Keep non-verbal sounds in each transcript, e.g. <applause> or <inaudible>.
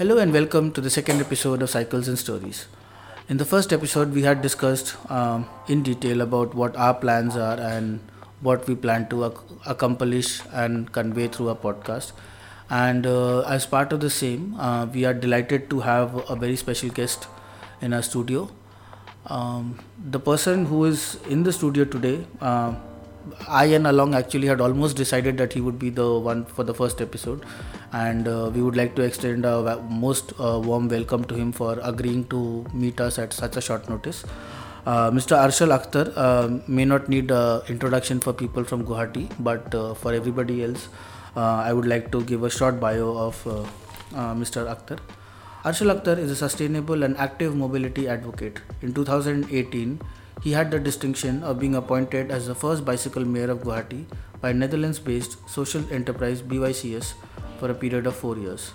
Hello and welcome to the second episode of Cycles and Stories. In the first episode, we had discussed um, in detail about what our plans are and what we plan to ac- accomplish and convey through our podcast. And uh, as part of the same, uh, we are delighted to have a very special guest in our studio. Um, the person who is in the studio today, uh, I and Along actually had almost decided that he would be the one for the first episode, and uh, we would like to extend a most uh, warm welcome to him for agreeing to meet us at such a short notice. Uh, Mr. Arshal Akhtar uh, may not need introduction for people from Guwahati, but uh, for everybody else, uh, I would like to give a short bio of Mr. Akhtar. Arshal Akhtar is a sustainable and active mobility advocate. In 2018, he had the distinction of being appointed as the first bicycle mayor of Guwahati by Netherlands based social enterprise BYCS for a period of four years.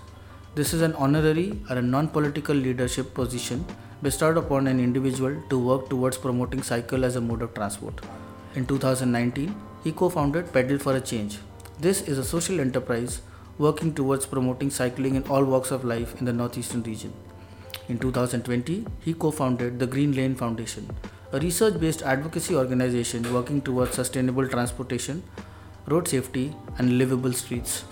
This is an honorary or a non political leadership position bestowed upon an individual to work towards promoting cycle as a mode of transport. In 2019, he co founded Pedal for a Change. This is a social enterprise working towards promoting cycling in all walks of life in the northeastern region. In 2020, he co founded the Green Lane Foundation, a research based advocacy organization working towards sustainable transportation, road safety, and livable streets.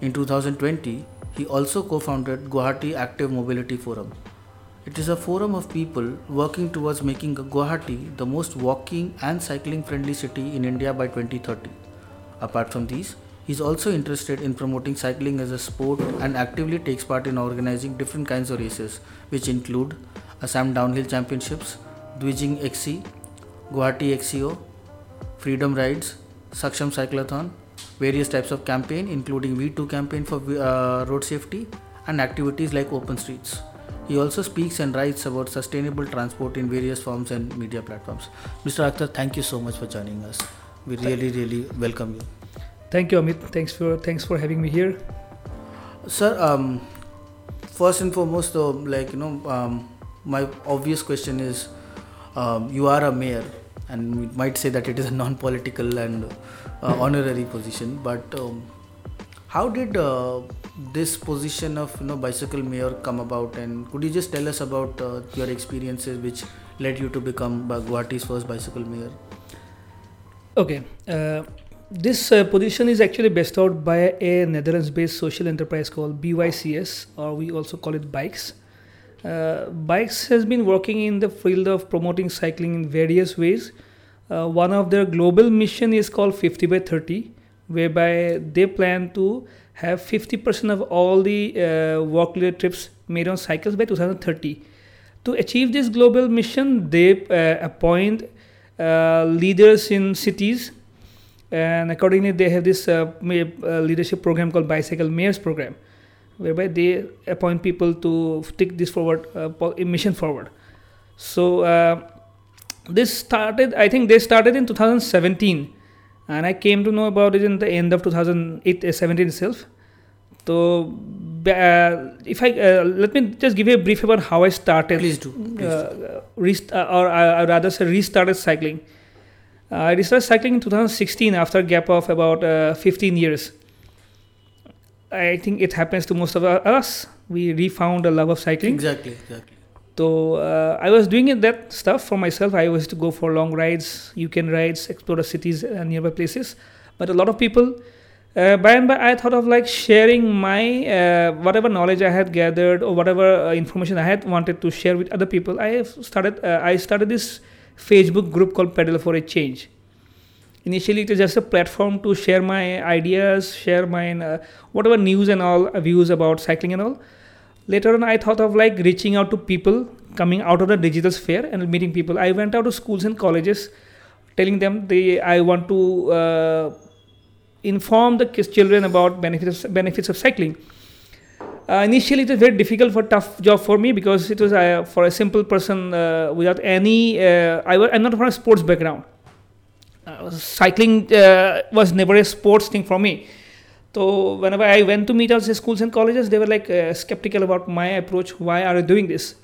In 2020, he also co founded Guwahati Active Mobility Forum. It is a forum of people working towards making Guwahati the most walking and cycling friendly city in India by 2030. Apart from these, he is also interested in promoting cycling as a sport and actively takes part in organizing different kinds of races, which include Assam Downhill Championships, Dwijing XC, Guwahati XCO, Freedom Rides, Saksham Cyclothon, various types of campaign including V2 campaign for uh, road safety and activities like open streets. He also speaks and writes about sustainable transport in various forms and media platforms. Mr. Akhtar, thank you so much for joining us. We really, really welcome you. Thank you, Amit. Thanks for thanks for having me here. Sir, um, first and foremost, though, like you know, um, my obvious question is, um, you are a mayor, and we might say that it is a non-political and uh, honorary position. But um, how did uh, this position of you know bicycle mayor come about? And could you just tell us about uh, your experiences which led you to become Guwahati's first bicycle mayor? Okay. Uh, this uh, position is actually bestowed by a Netherlands-based social enterprise called BYCS, or we also call it Bikes. Uh, Bikes has been working in the field of promoting cycling in various ways. Uh, one of their global mission is called 50 by 30, whereby they plan to have 50% of all the uh, work-related trips made on cycles by 2030. To achieve this global mission, they uh, appoint uh, leaders in cities and accordingly they have this uh, uh, leadership program called bicycle mayors program whereby they appoint people to take this forward uh, mission forward so uh, this started i think they started in 2017 and i came to know about it in the end of 2017 itself so uh, if i uh, let me just give you a brief about how i started Please do. Please do. rest- or I rather say restarted cycling uh, I restarted cycling in 2016 after a gap of about uh, 15 years. I think it happens to most of us. We refound a love of cycling. Exactly, exactly. So uh, I was doing it, that stuff for myself. I was to go for long rides, weekend rides, explore the cities and nearby places. But a lot of people, uh, by and by, I thought of like sharing my uh, whatever knowledge I had gathered or whatever uh, information I had wanted to share with other people. I have started. Uh, I started this Facebook group called Pedal for a Change. Initially, it was just a platform to share my ideas, share my uh, whatever news and all uh, views about cycling and all. Later on, I thought of like reaching out to people coming out of the digital sphere and meeting people. I went out to schools and colleges, telling them they I want to uh, inform the kids, children about benefits benefits of cycling. Uh, initially, it was very difficult for tough job for me because it was uh, for a simple person uh, without any. Uh, I was, I'm not from a sports background. Uh, cycling uh, was never a sports thing for me. So whenever I went to meet out schools and colleges, they were like uh, skeptical about my approach. Why are you doing this?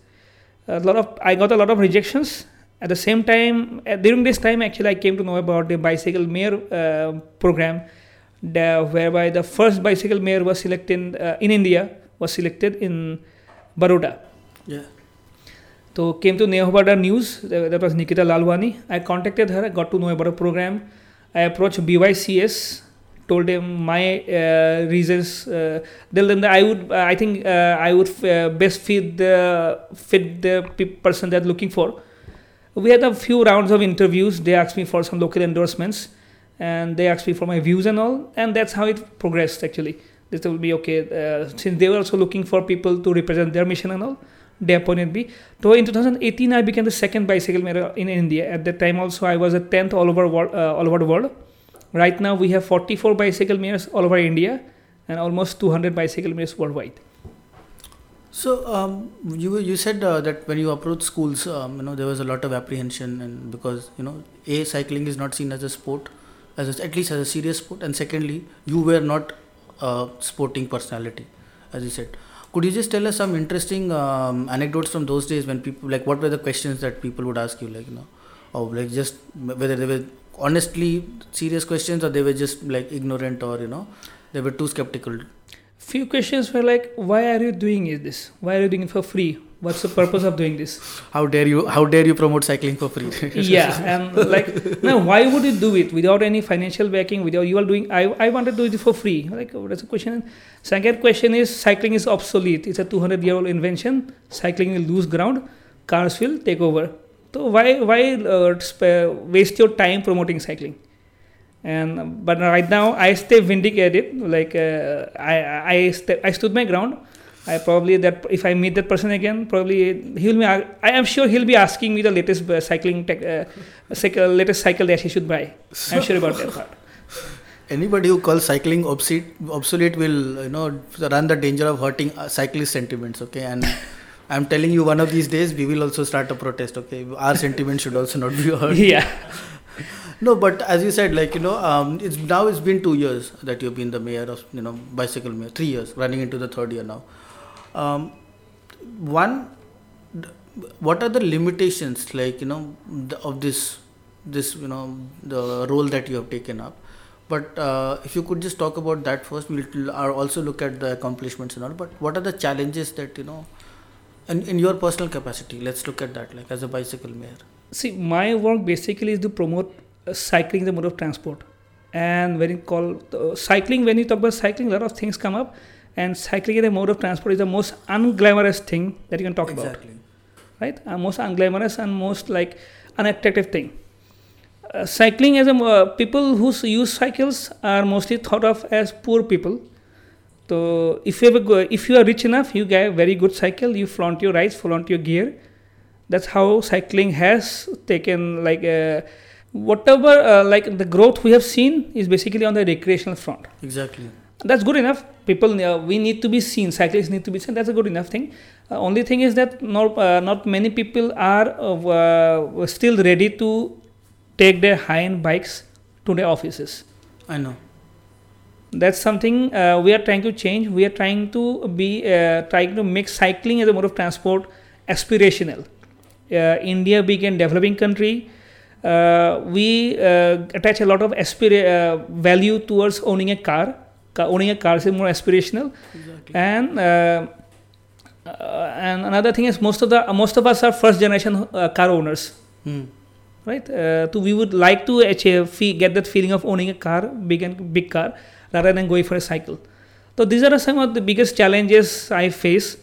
A lot of I got a lot of rejections. At the same time, uh, during this time, actually, I came to know about the bicycle mayor uh, program, the, whereby the first bicycle mayor was selected uh, in India was selected in Baroda. Yeah. So came to Neobada News. That was Nikita Lalwani. I contacted her. I got to know about the program. I approached BYCS. Told them my uh, reasons. Uh, tell I would. Uh, I think uh, I would best fit the fit the pe- person they're looking for. We had a few rounds of interviews. They asked me for some local endorsements, and they asked me for my views and all. And that's how it progressed. Actually, this will be okay. Since they were also looking for people to represent their mission and all, they appointed me. So in 2018, I became the second bicycle mayor in India. At that time, also I was a tenth all over world, uh, all over the world. Right now, we have 44 bicycle mayors all over India, and almost 200 bicycle mayors worldwide. So um, you you said uh, that when you approached schools, um, you know there was a lot of apprehension, and because you know, a cycling is not seen as a sport, as a, at least as a serious sport, and secondly, you were not a sporting personality, as you said. Could you just tell us some interesting um, anecdotes from those days when people like what were the questions that people would ask you, like you know, or like just whether they were honestly serious questions or they were just like ignorant or you know they were too skeptical. Few questions were like, "Why are you doing this? Why are you doing it for free? What's the purpose of doing this?" How dare you? How dare you promote cycling for free? <laughs> yeah and like now why would you do it without any financial backing without you are doing i, I want to do it for free. Like oh, that's a question. Second question is cycling is obsolete. It's a 200 year old invention. Cycling will lose ground. Cars will take over. So why why uh, waste your time promoting cycling? And but right now i stay vindicated. Like uh, i I, st- I stood my ground I probably that if I meet that person again, probably he'll be. I am sure he'll be asking me the latest uh, cycling tech, uh, cycle, latest cycle that he should buy. I'm sure about that part. <laughs> Anybody who calls cycling obsolete, obsolete will you know run the danger of hurting uh, cyclist sentiments. Okay, and <laughs> I'm telling you, one of these days we will also start a protest. Okay, our sentiments should also not be hurt. <laughs> Yeah. No, but as you said, like you know, um, it's now it's been two years that you've been the mayor of you know bicycle mayor. Three years, running into the third year now. Um, one, what are the limitations like you know the, of this this you know the role that you have taken up? But uh, if you could just talk about that first, we'll also look at the accomplishments and all. But what are the challenges that you know, in, in your personal capacity? Let's look at that, like as a bicycle mayor. See, my work basically is to promote uh, cycling the mode of transport. And when you call uh, cycling, when you talk about cycling, a lot of things come up. And cycling as a mode of transport is the most unglamorous thing that you can talk about. right? Uh, most unglamorous and most like unattractive thing. Uh, cycling as a uh, people who use cycles are mostly thought of as poor people. So if you have a, go- if you are rich enough, you get a very good cycle. You flaunt your rides, flaunt your gear. That's how cycling has taken like uh, whatever uh, like the growth we have seen is basically on the recreational front Exactly. That's good enough. People uh, we need to be seen. Cyclists need to be seen. That's a good enough thing. Uh, only thing is that not uh, not many people are uh, uh, still ready to take their high-end bikes to their offices. I know. that's something uh, we are trying to change. We are trying to be uh, trying to make cycling as a mode of transport aspirational. Uh, india being a developing country uh, we uh, attach a lot of aspira- uh, value towards owning a car. Ca- owning a car is more aspirational. Exactly. and uh, uh, and another thing is most of the most of us are first generation uh, car owners. Hmm. right? Uh, so we would like to achieve get that feeling of owning a car big and big car rather than going for a cycle. So these are some of the biggest challenges i face.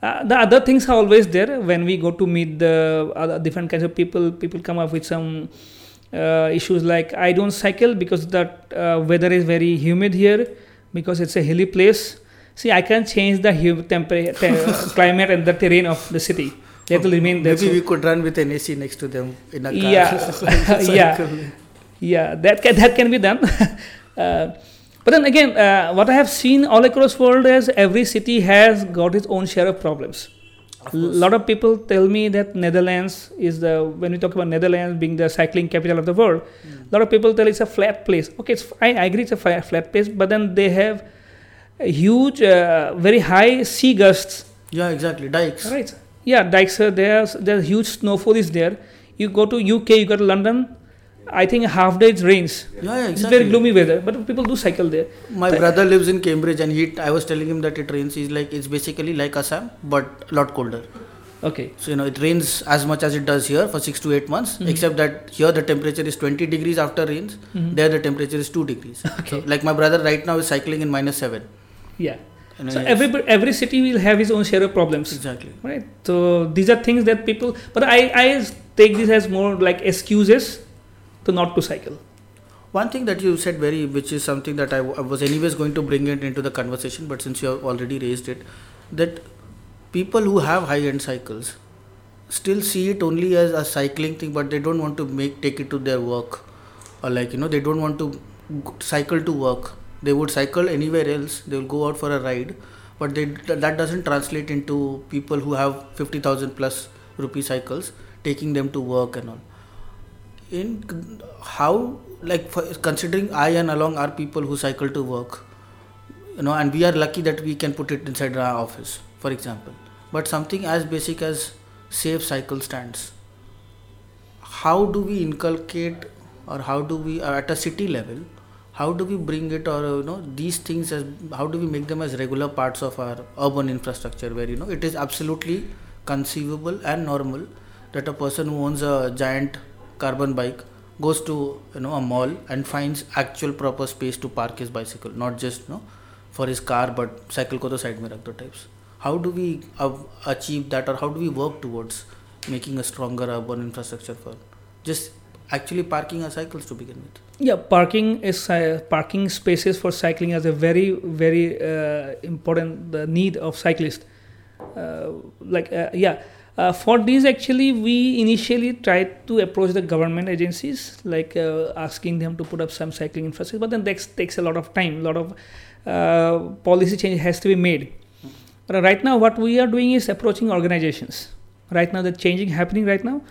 Uh, the other things are always there. When we go to meet the other different kinds of people people come up with some uh, issues like i don't cycle because that uh, weather is very humid here because it's a hilly place. See i can change the temperature te- <laughs> climate and the terrain of the city. Have to remain there. Maybe we could run with an AC next to them in a car. Yeah. <laughs> <laughs> Yeah. yeah. That can, that can be done. Uh, but then again uh, what i have seen all across the world is every city has got its own share of problems a lot of people tell me that netherlands is the when we talk about netherlands being the cycling capital of the world Hmm. a lot of people tell it's a flat place okay it's, I, I agree it's a flat place but then they have huge uh, very high sea gusts Yeah, exactly. Dikes. Right. Yeah, dikes are there. There's huge snowfall is there. You go to UK, you go to London. I think half day it rains. Yeah, yeah, It's very gloomy weather, but people do cycle there. My brother lives in Cambridge, and he. I was telling him that it rains. He's like, it's basically like Assam, but a lot colder. Okay. So you know, it rains as much as it does here for six to eight months. Mhm. Except that here the temperature is 20 degrees after rains. Mhm. There the temperature is two degrees. Okay. So, like my brother right now is cycling in minus seven. Yeah. Know, So every every city will have its own share of problems. exactly. right so these are things that people but i i take this as more like excuses to not to cycle One thing that you said very, which is something that I, w- I was anyways going to bring it into the conversation, but since you have already raised it, that people who have high-end cycles still see it only as a cycling thing, but they don't want to make take it to their work, or like you know they don't want to cycle to work. They would cycle anywhere else. They will go out for a ride, but they, that doesn't translate into people who have fifty thousand plus rupee cycles taking them to work and all in how like for considering i and along are people who cycle to work you know and we are lucky that we can put it inside our office for example. But something as basic as safe cycle stands how do we inculcate or how do we uh, at a city level how do we bring it or you know these things as how do we make them as regular parts of our urban infrastructure where you know it is absolutely conceivable and normal that a person who owns a giant carbon bike goes to you know a mall and finds actual proper space to park his bicycle. Not just you know for his car but cycle ko to side mein rakh do types. How do we achieve that or how do we work towards making a stronger urban infrastructure for just actually parking our cycles to begin with? Yeah parking is uh, parking spaces for cycling is a very very uh, important the need of cyclists uh, like uh, yeah uh, for these actually we initially tried to approach the government agencies like uh, asking them to put up some cycling infrastructure but then that takes a lot of time a lot of uh, policy change has to be made. But right now what we are doing is approaching organizations. Right now the changing happening right now.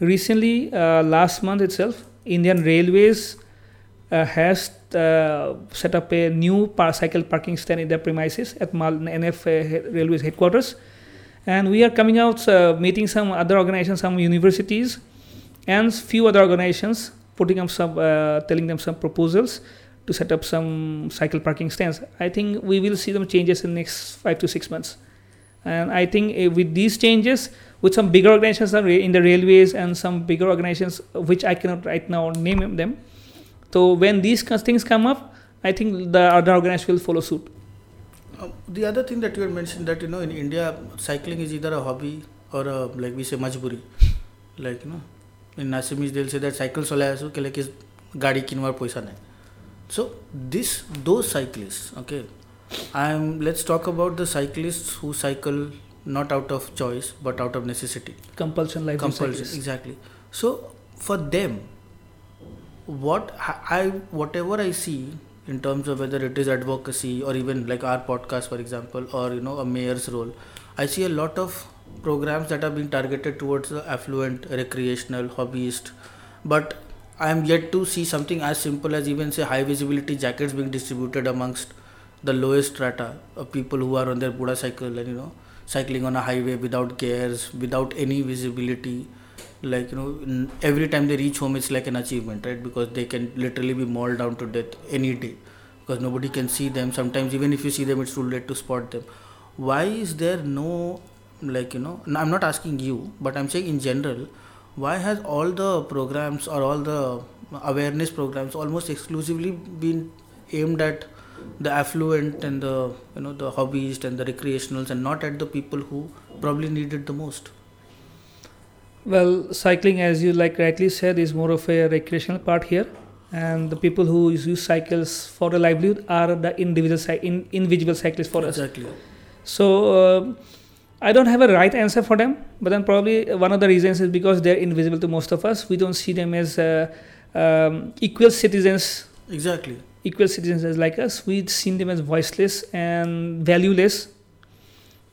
Recently uh, last month itself indian railways uh, has uh, set up a new par- cycle parking stand in their premises at Mal- NF Railways headquarters. And we are coming out uh, meeting some other organizations, some universities, and few other organizations, putting up some, uh, telling them some proposals to set up some cycle parking stands. I think we will see some changes in next five to six months. And I think uh, with these changes, with some bigger organizations in the railways and some bigger organizations, which I cannot right now name them, so when these things come up, I think the other organizations will follow suit. Uh, the other thing that you had mentioned that you know in India cycling is either a hobby or a like we say majburi like you know in Assamese they'll say that cycle चलाए असो के like गाडी किनवार पैसा नाही so this those cyclists okay I'm let's talk about the cyclists who cycle not out of choice but out of necessity Compulsion life compulsion exactly so for them what I whatever I see in terms of whether it is advocacy or even like our podcast for example or you know a mayor's role I see a lot of programs that are being targeted towards the affluent recreational hobbyist. But I am yet to see something as simple as even say high visibility jackets being distributed amongst the lowest strata of people who are on their Buddha cycle and you know cycling on a highway without gears without any visibility like you know every time they reach home it's like an achievement right? Because they can literally be mauled down to death any day. Because nobody can see them. Sometimes even if you see them it's too late to spot them. Why is there no like you know i'm not asking you but i'm saying in general why has all the programs or all the awareness programs almost exclusively been aimed at the affluent and the you know the hobbyist and the recreationals and not at the people who probably need it the most Well, cycling, as you like rightly said, is more of a recreational part here, and the people who use cycles for a livelihood are the individual in, individual cyclists for us. exactly So um I don't have a right answer for them, but then probably one of the reasons is because they're invisible to most of us. We don't see them as uh, um, equal citizens exactly equal citizens as like us. We've seen them as voiceless and valueless.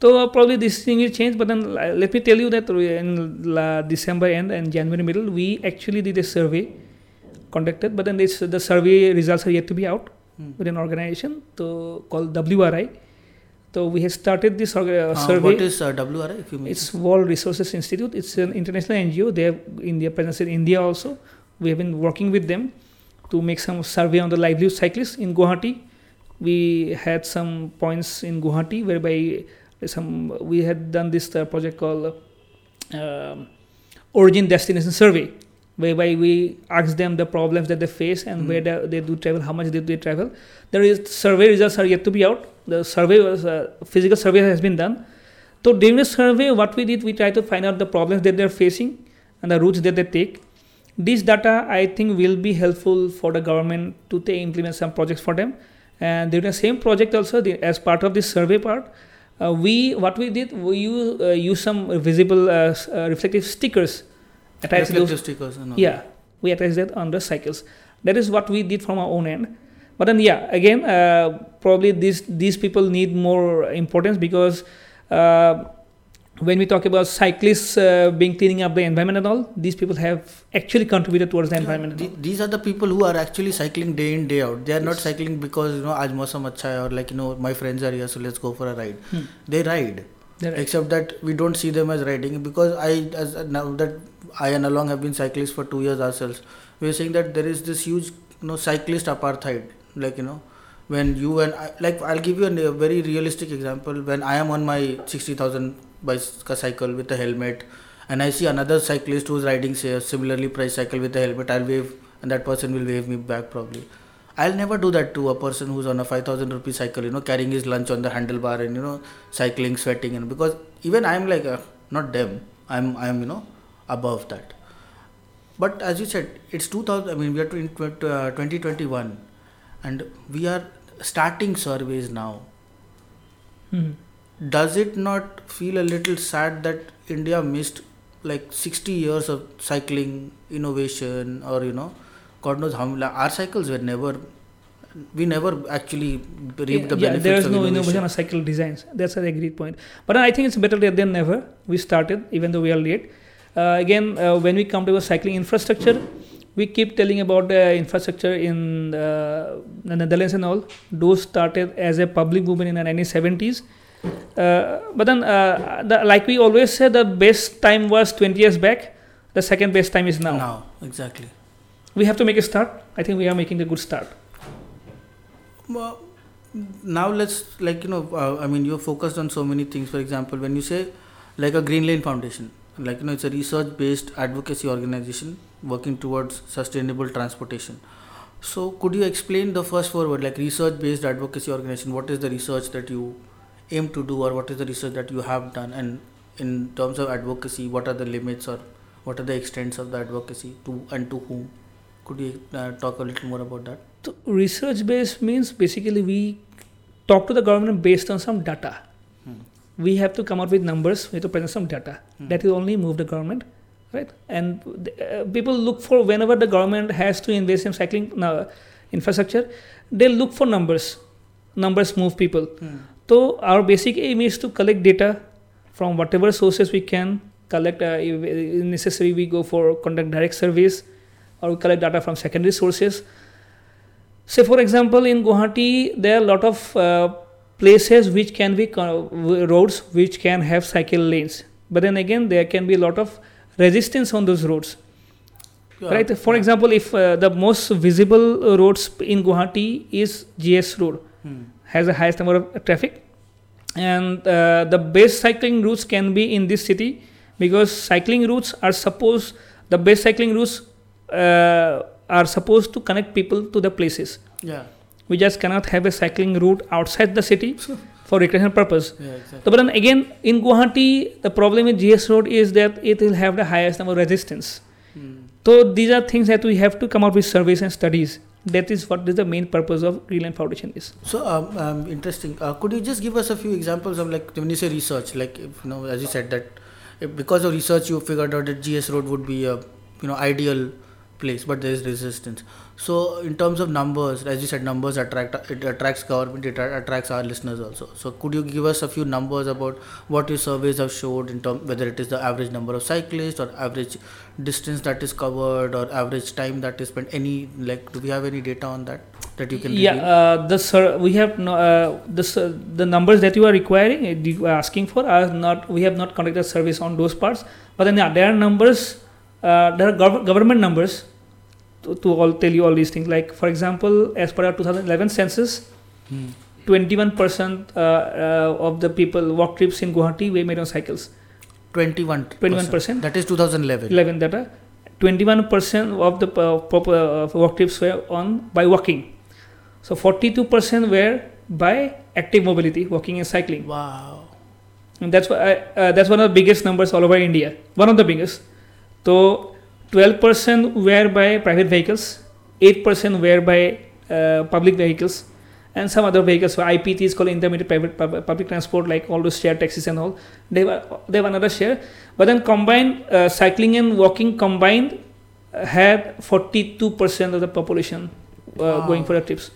So uh, probably this thing will change. But then uh, let me tell you that in uh, December end and January middle, we actually did a survey conducted. But then this, the survey results are yet to be out Hmm. with an organization to, called WRI. So we have started this orga- uh, survey. what is uh, WRI if you may It's World Resources Institute. It's an international NGO. They have India presence in India also. we have been working with them to make some survey on the livelihood cyclists in Guwahati. We had some points in Guwahati whereby some we had done this uh, project called um origin destination survey whereby we ask them the problems that they face and Mm. where they, they do travel, how much did they travel. There is survey results are yet to be out. The survey was uh, physical survey has been done. So during the survey, what we did, we tried to find out the problems that they're facing and the routes that they take. This data, I think, will be helpful for the government to implement some projects for them. And during the same project also, the, as part of this survey part, we what we did, we use, uh, use some visible uh, uh, reflective stickers attached those stickers and yeah, we attach that on the cycles. That is what we did from our own end. But then, yeah, again, uh, probably these these people need more importance because uh, when we talk about cyclists uh, being cleaning up the environment and all, these people have actually contributed towards the environment. Th- these are the people who are actually cycling day in day out. They are yes. not cycling because you know aaj mausam acha hai or like you know my friends are here so let's go for a ride. Hmm. They ride. Right. Except that we don't see them as riding because I as uh, now that I and along have been cyclists for two years ourselves. We are saying that there is this huge you know cyclist apartheid. Like you know when you and I, like I'll give you a, very realistic example. When I am on my sixty thousand bicycle cycle with a helmet and I see another cyclist who's riding say a similarly priced cycle with a helmet, I'll wave and that person will wave me back probably. I'll never do that to a person who's on a 5000 rupee cycle, you know, carrying his lunch on the handlebar and, you know, cycling, sweating. And because even I'm like, uh, not them, I'm, I'm, you know, above that. But as you said, it's 2000, I mean, we are in uh, 2021 and we are starting surveys now. Hmm. Does it not feel a little sad that India missed like 60 years of cycling innovation or, you know, God knows how many, our cycles were never, we never actually reaped the yeah, benefits there is of no innovation. innovation on cycle designs. That's a great point. But I think it's better late than never. We started, even though we are late. Uh, again, uh, when we come to a cycling infrastructure, we keep telling about the infrastructure in the Netherlands and all. Those started as a public movement in the 1970s. Uh, but then, uh, the, like we always say, the best time was 20 years back. The second best time is now. Now, exactly. We have to make a start. I think we are making a good start. Well, now let's like you know uh, i mean you're focused on so many things for example when you say like a green lane foundation like you know it's a research based advocacy organization working towards sustainable transportation so could you explain the first four word like research based advocacy organization what is the research that you aim to do or what is the research that you have done and in terms of advocacy what are the limits or what are the extents of the advocacy to and to whom could you uh, talk a little more about that So research based means basically we talk to the government based on some data. Hmm. We have to come out with numbers. We have to present some data. Hmm. That will only move the government, right? And uh, people look for whenever the government has to invest in cycling uh, infrastructure, they look for numbers. Numbers move people. Hmm. So our basic aim is to collect data from whatever sources we can collect. Uh, if if necessary, we go for conduct direct surveys, or we collect data from secondary sources. Say, for example, in Guwahati, there are a lot of uh, places which can be roads which can have cycle lanes. But then again, there can be a lot of resistance on those roads. Right? For example, if uh, the most visible uh, roads in Guwahati is GS Road, Hmm. has the highest number of traffic and uh, the best cycling routes can be in this city because cycling routes are supposed the best cycling routes uh, are supposed to connect people to the places yeah we just cannot have a cycling route outside the city <laughs> for recreational purpose. Yeah exactly. So, but then again in guwahati the problem with gs road is that it will have the highest number of resistance. Hmm. so these are things that we have to come up with surveys and studies. That is what is the main purpose of Green Lane Foundation is. So, um, um, interesting. Uh, could you just give us a few examples of like when you say research, like if, you know, as you said that if because of research you figured out that GS Road would be a you know ideal place, but there is resistance. So, in terms of numbers, as you said, numbers attract it attracts government, it attracts our listeners also. So, could you give us a few numbers about what your surveys have showed in terms whether it is the average number of cyclists or average distance that is covered or average time that is spent? Any like, do we have any data on that that you can? yeah uh, the sur- we have no, uh, the sur- the numbers that you are requiring uh, you are asking for are not we have not conducted surveys on those parts but then yeah, there are numbers uh, there are gov- government numbers to, to all tell you all these things. Like for example, as per our 2011 census, Hmm. 21% uh, uh, of the people walk trips in Guwahati were made on cycles. 21 21%. that is 2011 11 data. 21% of the uh, uh, walk trips were on by walking. So 42% were by active mobility, walking and cycling. wow And that's why I, uh, that's one of the biggest numbers all over India. One of the biggest. So 12% were by private vehicles, 8% were by uh, public vehicles, and some other vehicles. So IPT is called intermediate private pub- public transport, like all those share taxis and all. They were they have another share, but then combined uh, cycling and walking combined uh, had 42% of the population uh, Wow. going for the trips.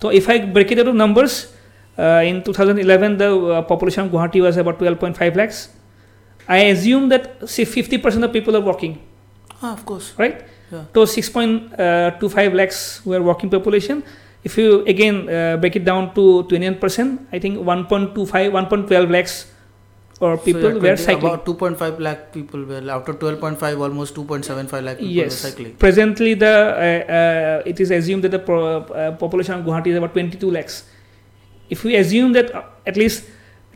So if I break it into numbers, uh, in 2011 the population of Guwahati was about 12.5 lakhs. I assume that say 50% of people are walking, ah, of course right? Yeah. So 6.25 lakhs were walking population. If you again uh, break it down to 21%, I think 1.25, 1.12 lakhs or So, people yeah, were cycling. about 2.5 lakh people were after 12.5 almost 2.75 lakh people Yes. were cycling Presently, the uh, uh, it is assumed that the pro, uh, population of Guwahati is about 22 lakhs. If we assume that uh, at least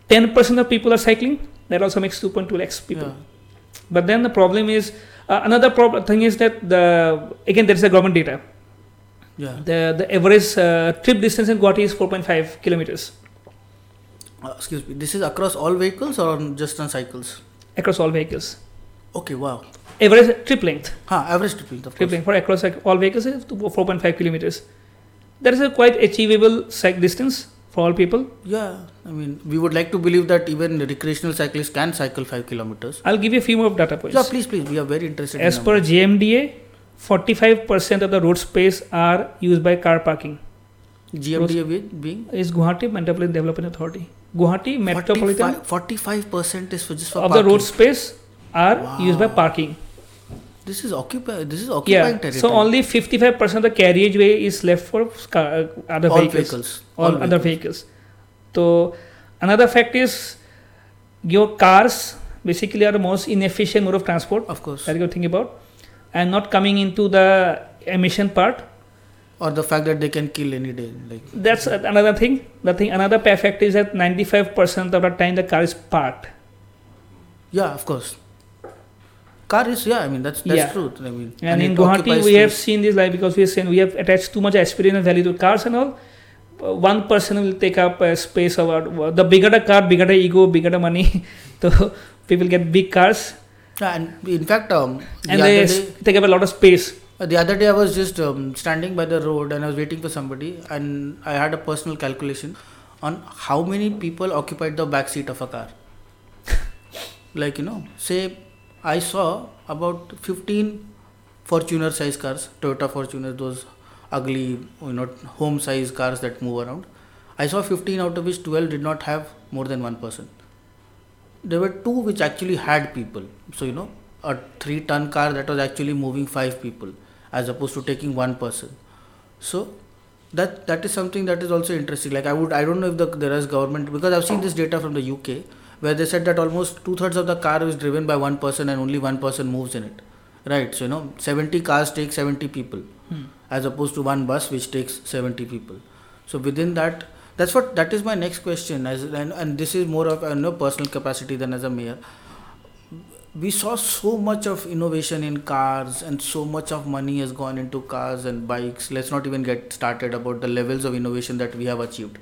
10% of people are cycling, that also makes 2.2 lakhs people. yeah But then the problem is uh, another problem thing is that the again there is a government data. yeah. The the average uh, trip distance in Guwahati is 4.5 kilometers. Uh, excuse me this is across all vehicles or just on cycles? Across all vehicles. okay wow. Average trip length, huh average tripping of trip course. length for across all vehicles is to 4.5 kilometers. That is a quite achievable cycle distance for all people. yeah i mean we would like to believe that even recreational cyclists can cycle 5 kilometers I'll give you a few more data points. yeah please please we are very interested As in per numbers. GMDA, 45% of the road space are used by car parking. gmda be- being Is Guwahati Metropolitan Development Authority. Guwahati Metropolitan 45 percent is for just for of the road space are used by parking. This is occupy this is occupying Yeah. territory So only 55% of the carriageway is left for car, uh, other all vehicles. vehicles All, other vehicles. So another fact is your cars basically are the most inefficient mode of transport of course that you think about, and not coming into the emission part. or the fact that they can kill any day like That's another thing. The thing another fact is that 95% of the time the car is parked. Yeah, of course. Car is yeah. I mean that's that's Yeah. true. I mean, And, in it Guwahati, we have seen this like because we have seen we have attached too much and value to cars and all. Uh, One person will take up a space about the bigger the car, bigger the ego, bigger the money. <laughs> so people get big cars Yeah, and in fact, um, the and they day, take up a lot of space. uh, the other day I was just um, standing by the road and I was waiting for somebody, and I had a personal calculation on how many people occupied the back seat of a car. <laughs> like you know, say I saw about 15 Fortuner size cars, Toyota Fortuner, those ugly, you know, home size cars that move around. I saw 15 out of which 12 did not have more than one person. There were two which actually had people. So, you know, a three ton car that was actually moving five people as opposed to taking one person. So, that that is something that is also interesting. Like I would, I don't know if the there is government because I've seen this data from the UK where they said that almost two thirds of the car is driven by one person and only one person moves in it. Right. So you know, seventy cars take seventy people hmm. as opposed to one bus which takes 70 people so within that that's what that is my next question as and, and this is more of a no personal capacity than as a mayor we saw so much of innovation in cars and so much of money has gone into cars and bikes let's not even get started about the levels of innovation that we have achieved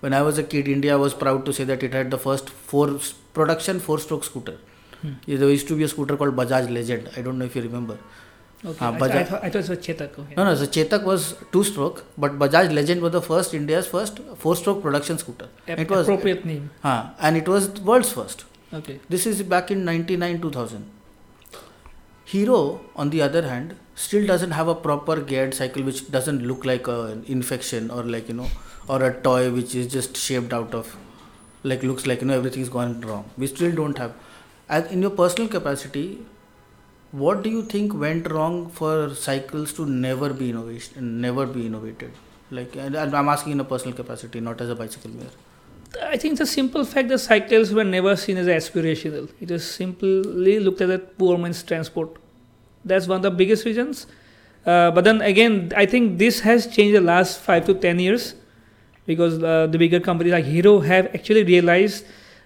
when i was a kid india was proud to say that it had the first four production four stroke scooter Hmm. there used to be a scooter called bajaj legend i don't know if you remember Okay, Ah, I, Bajaj- I, thought, I thought it was Chetak. Okay. No, no, the Chetak was two stroke, but Bajaj Legend was the first India's first four stroke production scooter. Ap- it was appropriate name. huh, and it was world's first. Okay. This is back in 99 2000. Hero, on the other hand, still doesn't have a proper geared cycle which doesn't look like an infection or like you know, or a toy which is just shaped out of, like looks like you know everything's gone wrong. We still don't have. As in your personal capacity, what do you think went wrong for cycles to never be innovation, never be innovated? Like, and I'm asking in a personal capacity, not as a bicycle mayor. I think the simple fact that cycles were never seen as aspirational. It was simply looked at as poor man's transport. That's one of the biggest reasons. Uh, but then again, I think this has changed the last five to ten years because uh, the bigger companies like Hero have actually realized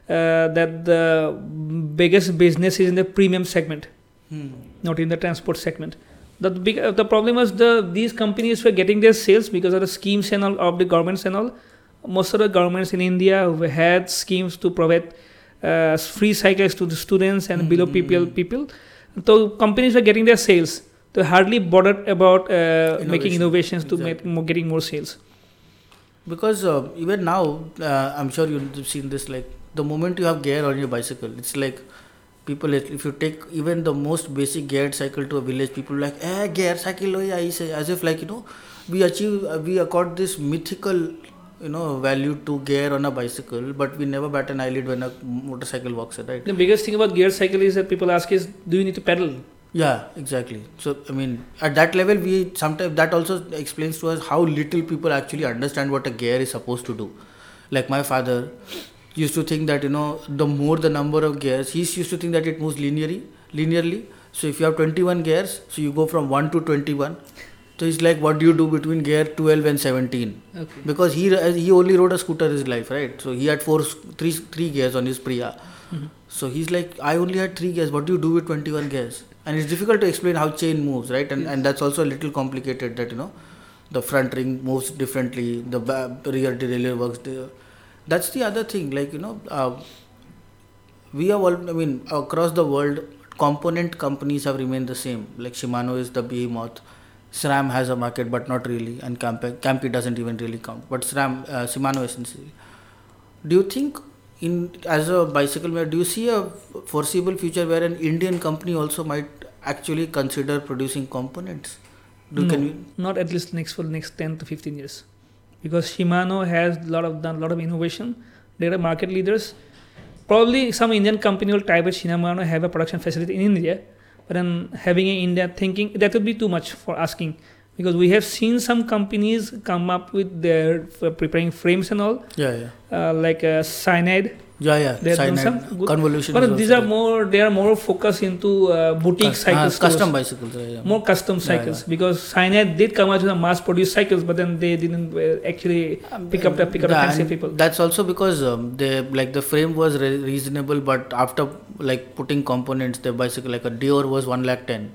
uh, that the biggest business is in the premium segment, Hmm. not in the transport segment. The big uh, the problem was the these companies were getting their sales because of the schemes and all of the governments and all. Most of the governments in India had schemes to provide uh, free cycles to the students and below people Mhm. people. So companies were getting their sales. They hardly bothered about uh, making innovations to Exactly. make more, getting more sales. Because uh, even now, uh, I'm sure you've seen this. Like the moment you have gear on your bicycle, it's like people. If you take even the most basic gear cycle to a village, people like, "Eh, gear cycle, oh yeah," say as if like you know, we achieve, uh, we accord this mythical, you know, value to gear on a bicycle, but we never bat an eyelid when a motorcycle walks it, right? The biggest thing about gear cycle is that people ask is, do you need to pedal? Yeah, exactly. So I mean, at that level, we sometimes that also explains to us how little people actually understand what a gear is supposed to do. Like my father used to think that you know the more the number of gears, he used to think that it moves linearly. Linearly. So if you have 21 gears, so you go from 1 to 21. So it's like what do you do between gear 12 and 17? Okay. Because he he only rode a scooter his life, right? So he had four three three gears on his Priya. Mhm. So he's like, I only had three gears. What do you do with 21 gears? And it's difficult to explain how chain moves, right? And, and that's also a little complicated that, you know, the front ring moves differently, the rear derailleur works. di- That's the other thing. Like, you know, uh, we have all, I mean, across the world, component companies have remained the same. Like Shimano is the behemoth. SRAM has a market, but not really. And Campi, Campi doesn't even really count. But SRAM, uh, Shimano essentially. Do you think in as a bicycle maker, do you see a foreseeable future where an Indian company also might actually consider producing components? Do no, we, not at least next for the next 10 to 15 years because Shimano has a lot of done a lot of innovation. They are market leaders. Probably some Indian company will try with Shimano have a production facility in India, but then having in India thinking that would be too much for asking because we have seen some companies come up with their preparing frames and all yeah, yeah, uh, like uh, cyanide yeah, yeah. They Cyanide, some good- convolution. but these are there. more they are more focused into uh, boutique Cus- cycle ah, stores. custom bicycles. Yeah, yeah. more custom cycles yeah. because Cyanide did come out with a mass produced cycles, but then they didn't uh, actually pick up the pick up the Yeah, fancy people. That's also because um, they like the frame was re- reasonable, but after like putting components, the bicycle like a Dior was one lakh ten,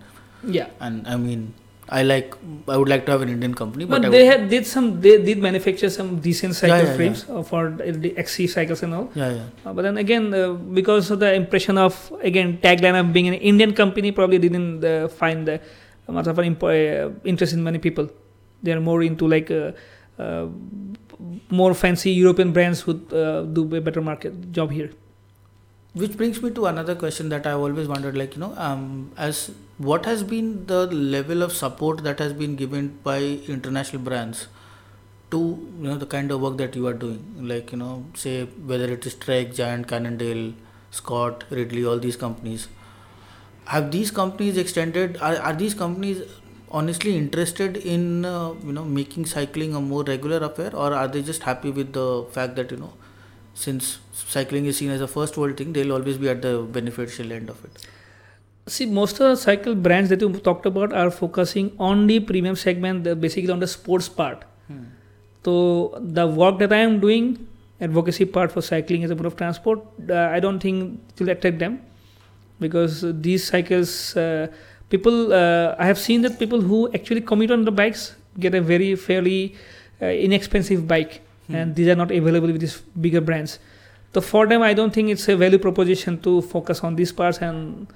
Yeah, and I mean, I like I would like to have an Indian company, but, but they had did some they did manufacture some decent cycle Yeah, yeah, frames uh, for the XC cycles and all. yeah, yeah. Uh, but then again, uh, because of the impression of again tagline of being an Indian company, probably didn't uh, find the much of an imp- uh, interest in many people. They are more into like uh, uh, more fancy European brands who uh, do a better market job here. Which brings me to another question that I've always wondered, like you know, um, as what has been the level of support that has been given by international brands to you know the kind of work that you are doing, like you know, say whether it is Trek, Giant, Cannondale, Scott, Ridley, all these companies. Have these companies extended? Are, are these companies honestly interested in uh, you know making cycling a more regular affair, or are they just happy with the fact that you know since cycling is seen as a first world thing, they'll always be at the beneficial end of it. See, most of the cycle brands that you talked about are focusing on the premium segment, basically on the sports part. So the work that I am doing, advocacy part for cycling as a mode of transport, uh, I don't think it will attract them because these cycles, uh, people, uh, I have seen that people who actually commute on the bikes get a very fairly uh, inexpensive bike, Hmm. and these are not available with these bigger brands. So for them, I don't think it's a value proposition to focus on these parts and.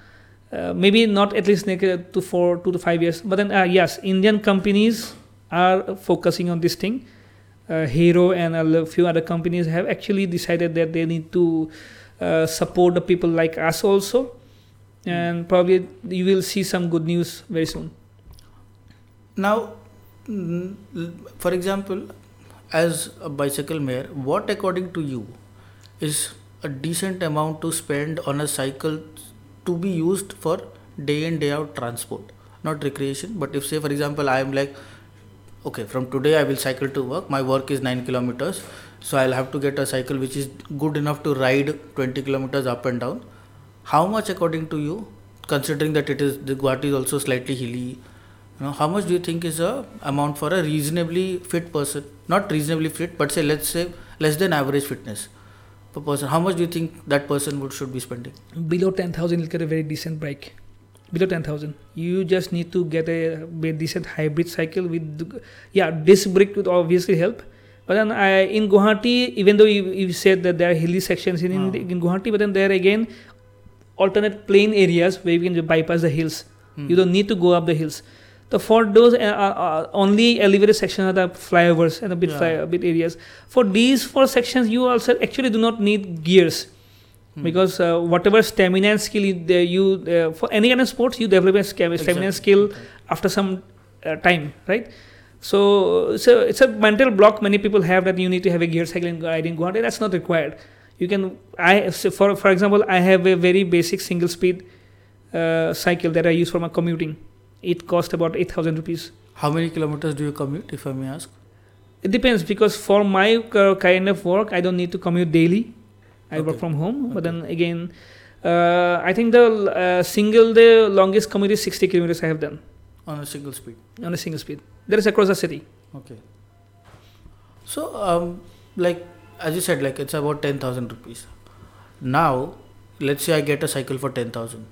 Uh, maybe not at least to four, two to five years. But then, uh, yes, Indian companies are focusing on this thing. Uh, Hero and a few other companies have actually decided that they need to uh, support the people like us also, and probably you will see some good news very soon. Now, mm, for example, as a bicycle mayor, what according to you is a decent amount to spend on a cycle to be used for day in day out transport, not recreation? But if say for example I am like, okay, from today I will cycle to work. My work is nine kilometers, so I'll have to get a cycle which is good enough to ride twenty kilometers up and down. How much according to you, considering that it is the Guwahati is also slightly hilly, you know how much do you think is a amount for a reasonably fit person not reasonably fit but say let's say less than average fitness per person. How much do you think that person would should be spending? Below 10000 you'll get a very decent bike. Below 10000 you just need to get a, a decent hybrid cycle with yeah disc brake would obviously help. But then I, in guwahati even though you, you said that there are hilly sections in, in, Ah. in guwahati but then there again alternate plain areas where you can bypass the hills. Hmm. you don't need to go up the hills so for those uh, uh, uh, only elevated sections are the flyovers and a bit Yeah. fly, a bit areas. For these four sections you also actually do not need gears Hmm. because uh, whatever stamina and skill you, uh, you uh, for any kind of sports you develop a stamina and skill after some uh, time right? So so it's a mental block many people have that you need to have a gear cycle in riding Guwahati that's not required. You can i so for for example i have a very basic single speed uh, cycle that i use for my commuting it cost about 8000 rupees how many kilometers do you commute if i may ask it depends because for my uh, kind of work, I don't need to commute daily. I work from home. But then again, uh, I think the uh, single day longest commute is 60 kilometers I have done on a single speed on a single speed. That is across the city. okay so um like as you said like it's about 10000 rupees now let's say i get a cycle for 10000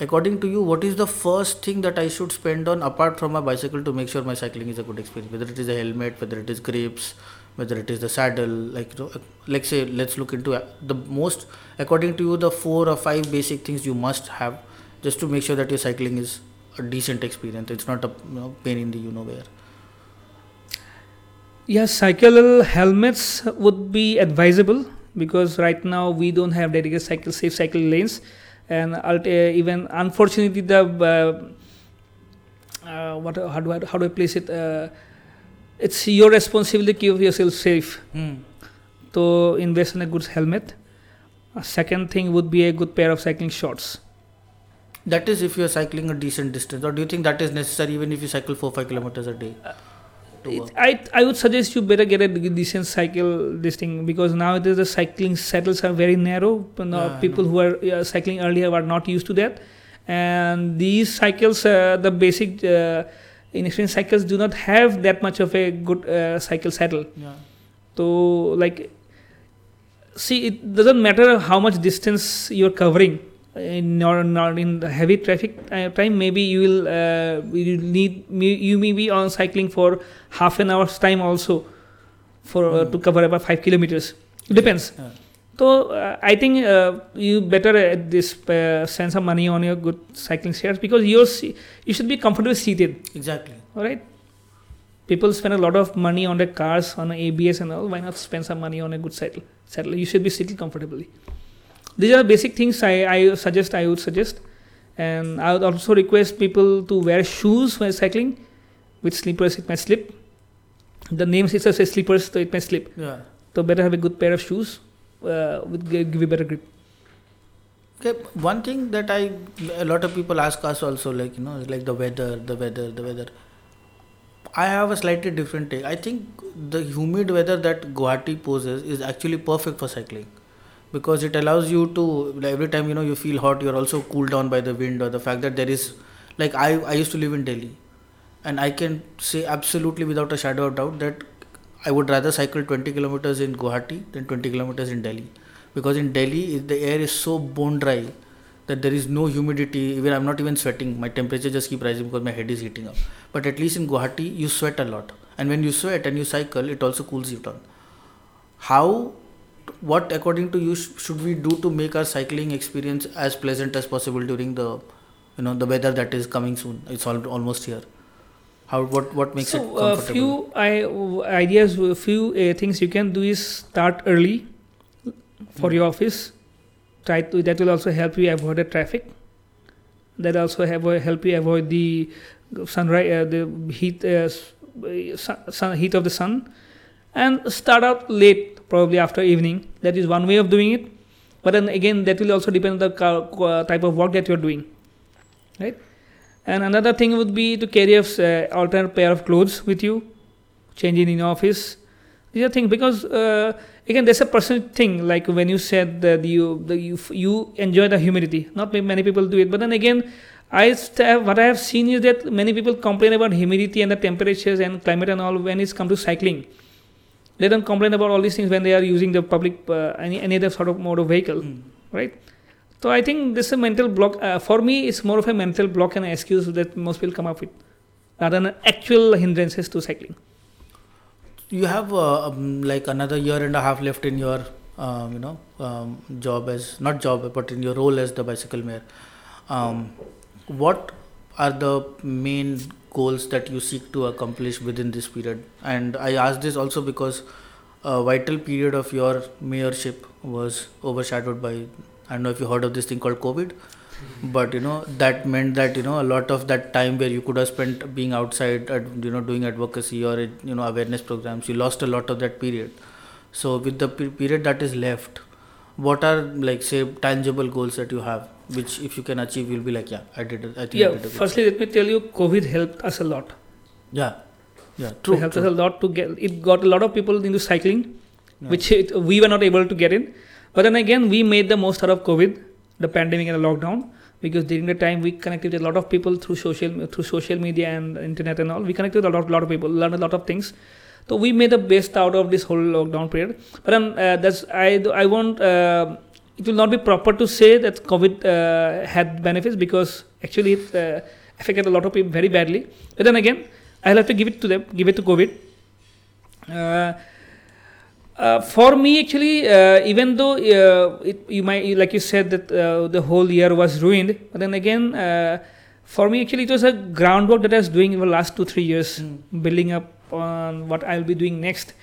according to you what is the first thing that i should spend on apart from my bicycle to make sure my cycling is a good experience? Whether it is a helmet whether it is grips whether it is the saddle like you know, like say let's look into uh, the most according to you the four or five basic things you must have just to make sure that your cycling is a decent experience. It's not a you know, pain in the you know where Yes, cycle helmets would be advisable because right now we don't have dedicated cycle safe cycle lanes, and uh, even unfortunately the uh, uh, what how do I how do I place it? Uh, it's your responsibility to keep yourself safe. hmm. To invest in a good helmet. A second thing would be a good pair of cycling shorts. That is if you are cycling a decent distance, or do you think that is necessary even if you cycle four five kilometers a day? To. I I would suggest you better get a decent cycle this thing because nowadays the cycling saddles are very narrow. Yeah, people who are uh, cycling earlier are not used to that, and these cycles, uh, the basic uh, inexperienced cycles, do not have that much of a good uh, cycle saddle. Yeah. So like, see, it doesn't matter how much distance you're covering. In or not in the heavy traffic uh, time, maybe you will uh, you need you may be on cycling for half an hour's time also for uh, Hmm. to cover about five kilometers. It depends. Yeah. So uh, I think uh, you better uh, this uh, spend some money on your good cycling shares because you're you should be comfortably seated. Exactly. All right. People spend a lot of money on their cars, on ABS and all. Why not spend some money on a good saddle? Saddle. You should be sitting comfortably. These are basic things I, I suggest. I would suggest, and I would also request people to wear shoes while cycling. With slippers, it may slip. The name itself says slippers, so it may slip. Yeah. So better have a good pair of shoes. Uh, give you better grip. Okay. One thing that I a lot of people ask us also like you know like the weather, the weather, the weather. I have a slightly different take. I think the humid weather that Guwahati poses is actually perfect for cycling because it allows you to every time you know you feel hot, you're also cooled down by the wind or the fact that there is like I I used to live in Delhi, and I can say absolutely without a shadow of doubt that I would rather cycle 20 kilometers in Guwahati than 20 kilometers in Delhi. Because in Delhi the air is so bone dry that there is no humidity. Even i'm not even sweating. My temperature just keep rising because my head is heating up. But at least in guwahati you sweat a lot. And when you sweat and you cycle it also cools you down. How what according to you sh- should we do to make our cycling experience as pleasant as possible during the you know the weather that is coming soon it's all, almost here how what what makes so it a comfortable few I, ideas, a few uh, things you can do is start early for Hmm. your office. Try to that will also help you avoid the traffic. That also have uh, help you avoid the sunrise, uh, the heat, uh, uh, sun, sun, heat of the sun, and start out late, probably after evening. That is one way of doing it. But then again, that will also depend on the ca- type of work that you're doing, right? And another thing would be to carry a uh, alternate pair of clothes with you, changing in office. These are things because uh, again, there's a personal thing. Like when you said that you you you enjoy the humidity. Not many people do it, but then again, I st- what I have seen is that many people complain about humidity and the temperatures and climate and all when it's come to cycling. They don't complain about all these things when they are using the public uh, any any other sort of mode of vehicle, Mm. right? So I think this is a mental block. Uh, for me, it's more of a mental block and excuse that most people come up with, rather than actual hindrances to cycling. You have uh, um, like another year and a half left in your um, you know um, job as not job but in your role as the bicycle mayor. Um, what are the main goals that you seek to accomplish within this period? And I ask this also because a vital period of your mayorship was overshadowed by I don't know if you heard of this thing called COVID, mm-hmm. but you know that meant that you know a lot of that time where you could have spent being outside, ad- you know, doing advocacy or you know awareness programs, you lost a lot of that period. So with the period that is left, what are like say tangible goals that you have, which if you can achieve, you'll be like, yeah, I did it. I think I Yeah. did a good Firstly, let me tell you, COVID helped us a lot. Yeah, yeah, It true. helped true. us a lot to get. It got a lot of people into cycling, Yeah. which it, we were not able to get in. But then again, we made the most out of COVID, the pandemic and the lockdown, because during the time we connected with a lot of people through social through social media and internet and all. We connected with a lot, lot of people, learned a lot of things. So we made the best out of this whole lockdown period. But then uh, that's I I won't. Uh, it will not be proper to say that COVID uh, had benefits because actually it uh, affected a lot of people very badly. But then again, I'll have to give it to them, give it to COVID. Uh, uh, for me, actually, uh, even though uh, it, you might, like you said, that uh, the whole year was ruined, but then again, uh, for me, actually, it was a groundwork that I was doing in the last two, three years, Mm. building up on what I'll be doing next.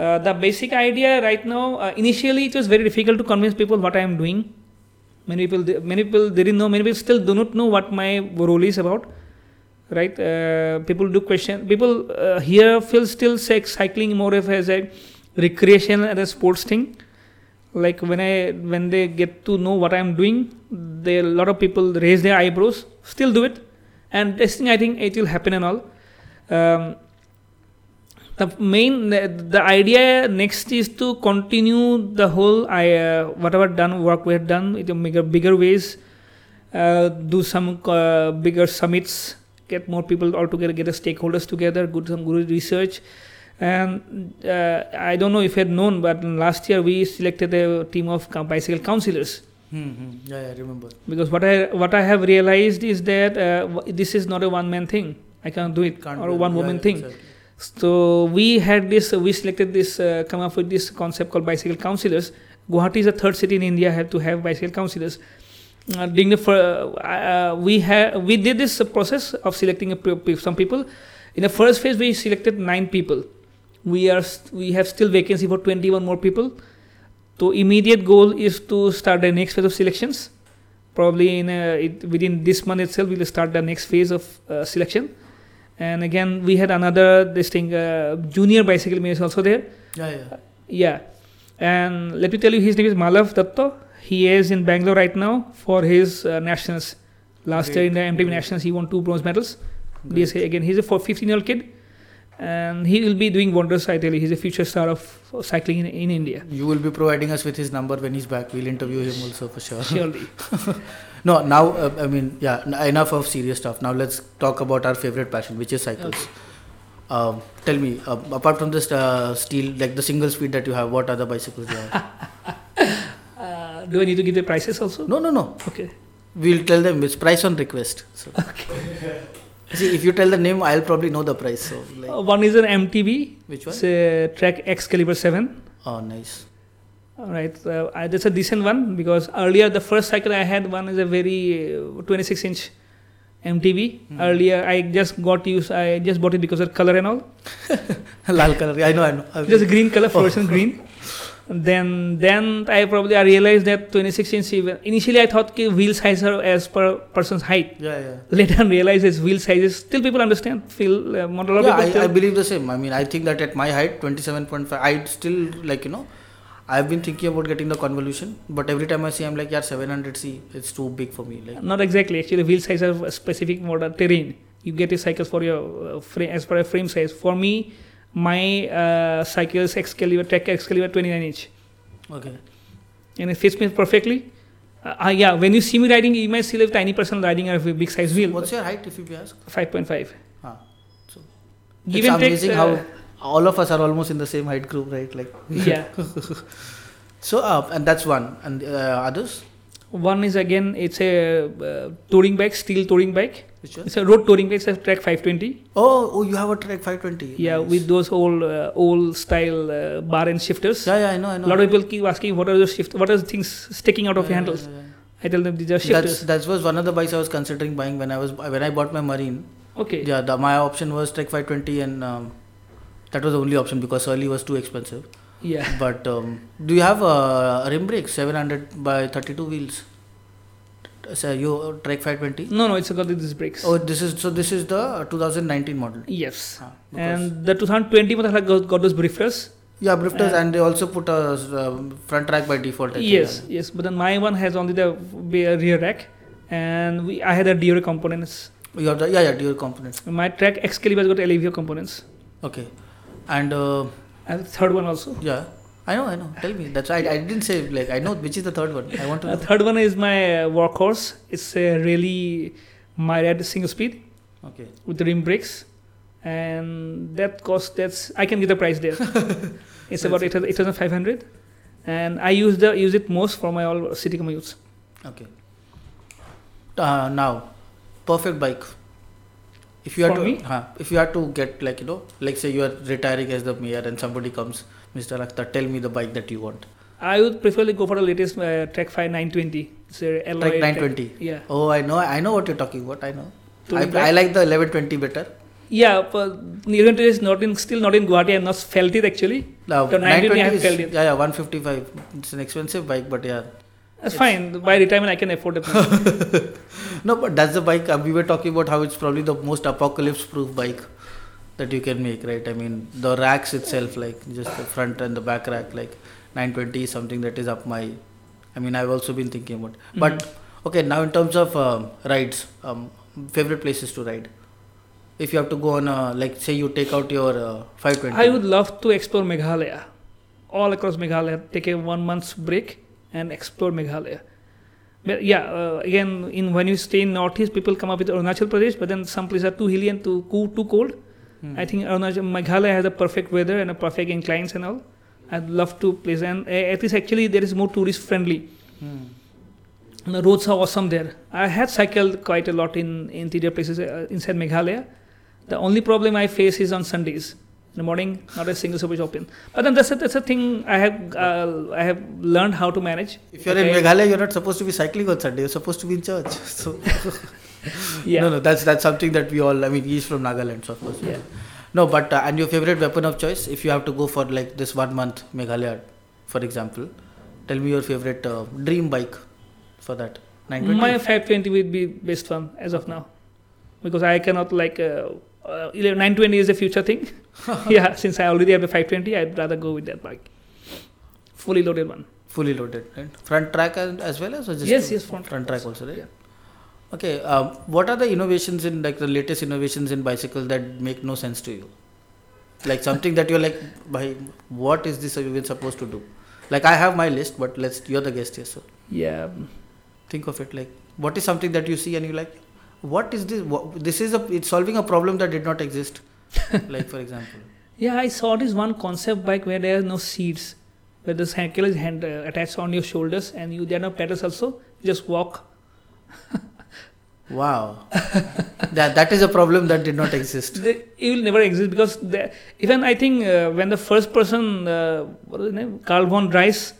Uh, the basic idea right now, uh, initially, it was very difficult to convince people what I am doing. Many people, many people didn't know. Many people still do not know what my role is about. Right? Uh, people do question. People uh, here feel still say cycling more of as a recreation and a sports thing. Like when I when they get to know what I'm doing, they a lot of people raise their eyebrows. Still do it, and this thing I think it will happen and all. Um, the main the, idea next is to continue the whole I uh, whatever done work we have done in a bigger bigger ways. Uh, do some uh, bigger summits, get more people all together, get the stakeholders together, do some good research. And uh, I don't know if you had known, but last year we selected a team of bicycle counselors Mm-hmm. Yeah, yeah, I remember. because what I what I have realized is that uh, this is not a one man thing. I can't do it Can't or a one woman yeah, thing. exactly. So we had this, uh, we selected this, uh, come up with this concept called bicycle counselors. Guwahati is the third city in India have to have bicycle counselors. Uh, during the fir- uh, we had we did this uh, process of selecting some people. In the first phase, we selected nine people. We are st- we have still vacancy for 21 more people. So immediate goal is to start the next phase of selections. Probably in uh, it, within this month itself, we will start the next phase of uh, selection. And again, we had another this thing, uh, junior bicycle is also there. Yeah, yeah. Yeah, and let me tell you, his name is Malav Datta. He is in Bangalore right now for his uh, nationals. Last year in the Great, MTB great. nationals, he won two bronze medals. Great. DSA again, he's a 15 year old kid, and he will be doing wonders. I tell you, he's a future star of cycling in, in India. You will be providing us with his number when he's back. We'll interview him also for sure. Surely. <laughs> No, now uh, I mean, yeah, n- enough of serious stuff. Now let's talk about our favorite passion, which is cycles. Okay. Um, tell me, uh, apart from this uh, steel, like the single speed that you have, what other bicycles do you have? <laughs> Uh, do I need to give the prices also? no, no, no. Okay. We'll tell them it's price on request. So. <laughs> <laughs> See, if you tell the name, I'll probably know the price. So, like, Uh, one is an MTB. which one? It's a Trek X-Caliber 7. Oh, nice. Right, uh, I, that's a decent one because earlier the first cycle I had one is a very uh, 26 inch MTB. Hmm. Earlier I just got used, I just bought it because of color and all. <laughs> Lal color. I know, I know. I <laughs> Just green color, Oh. fluorescent green. And then then I probably I realized that 26 inch. even- Initially I thought ki wheel size are as per person's height. yeah, yeah. Later on realized it's wheel sizes. Still people understand. Feel uh, Yeah, I, I believe the same. I mean, I think that at my height, 27.5, I still like, you know, I've been thinking about getting the convolution, but every time I see, I'm like, yeah, 700C, it's too big for me. Like, Not exactly. Actually, the wheel size are a specific model terrain. You get a cycles for your uh, frame as per a frame size. For me, my uh, cycle is X-Caliber Trek X-Caliber 29 inch, okay. and it fits me perfectly. Uh, uh, yeah, when you see me riding, you might see like tiny person riding a big size wheel. What's your height, if you ask? Five point five. Ah, so it's amazing uh, how all of us are almost in the same height group, right? Like <laughs> yeah. so, uh, and that's one. And uh, others, One is again, it's a uh, touring bike, steel touring bike. which one? It's a road touring bike. It's a Trek 520. Oh, oh, you have a Trek 520. Yeah, Nice. with those old uh, old style uh, bar and shifters. Yeah, yeah, I know, I know. A lot of people keep asking, what are the shift? What are the things sticking out of your handles? yeah, yeah. I tell them these are That's shifters. that was one of the bikes I was considering buying when I was when I bought my Marin. okay. Yeah, the, my option was Trek 520, and um, that was the only option because early was too expensive. Yeah. But um, do you have a rim brake 700 by 32 wheels? So you Trek 520? No, no, it's got these brakes. Oh, this is so. This is the 2019 model. Yes. Ah, And the 2020 model got, got those brifters. yeah, brifters, uh, and they also put a um, front rack by default. Yes, yes. But then my one has only the rear rack, and we I had the Deore components. You have the yeah, yeah, dual components. My Trek X-Caliber has got Alivio components. Okay, and uh, And third one also. yeah, I know, I know. Tell me. That's why I, I didn't say like I know which is the third one. I want to The third one is my uh, workhorse. It's a really my red single speed Okay. with the rim brakes, and that cost that's I can get the price there. <laughs> it's about eight thousand five hundred, and I use the use it most for my all city commutes. Okay. Uh, now, perfect bike. If you For to, me? huh, if you had to get like you know, like say you are retiring as the mayor and somebody comes, Mr. Akhtar, tell me the bike that you want. I would preferably go for the latest uh, Trek 5 920. It's a alloy. Like tech. 920. Yeah. Oh, I know, I know what you're talking about. I know. I, I like the 1120 better. Yeah, but Nirvan is not in still not in Guwahati. I've not felt it actually. Now, The 920 I have is, felt it. yeah, yeah, 155. It's an expensive bike, but yeah. That's It's- fine. By retirement, I can afford it. <laughs> No, but that's the bike. Uh, we were talking about how it's probably the most apocalypse-proof bike that you can make, right? I mean, the racks itself, like just the front and the back rack, like 920 is something that is up my. I mean, I've also been thinking about. But okay, now in terms of um rides, um, favorite places to ride. If you have to go on, a, like say you take out your uh, 520. I would love to explore Meghalaya, all across Meghalaya. Take a one month's break and explore Meghalaya. But yeah, uh, again, in when you stay in northeast, people come up with Arunachal Pradesh, but then some places are too hilly and too cool, too cold. Hmm. I think Arunachal, Meghalaya has a perfect weather and a perfect inclines and all. I'd love to place and uh, at least actually there is more tourist friendly. And the roads are awesome there. I had cycled quite a lot in interior places uh, inside Meghalaya. The only problem I face is on Sundays. In the morning, not a single service open. But then that's a, that's a thing I have uh, I have learned how to manage. If you're in Okay. Meghalaya, you're not supposed to be cycling on Sunday. You're supposed to be in church. <laughs> So <laughs> Yeah. no, no, that's that's something that we all. I mean, he's from Nagaland, so of course. Yeah. No, but uh, and your favorite weapon of choice, if you have to go for like this one month Meghalaya, for example, tell me your favorite uh, dream bike for that. 920. My 520 would be best one as of now, because I cannot like uh, uh, 920 is a future thing. <laughs> <laughs> yeah, since I already have a 520, I'd rather go with that bike, fully loaded one. fully loaded, right? Front track as, well as or just Yes, yes, front front track track also, right? Yeah. Okay, um, what are the innovations in like the latest innovations in bicycle that make no sense to you? Like something that you're like, by what is this even supposed to do? Like I have my list, but let's you're the guest here, so Yeah, think of it like what is something that you see and you like, what is this? What, this is a it's solving a problem that did not exist. <laughs> like for example, Yeah, I saw this one concept bike where there are no seats, where the cycle is hand, uh, attached on your shoulders and you there are no pedals also. You just walk. wow, that that is a problem that did not exist. They, it will never exist because the, even I think uh, when the first person, uh, what is his name, Karl von Drais,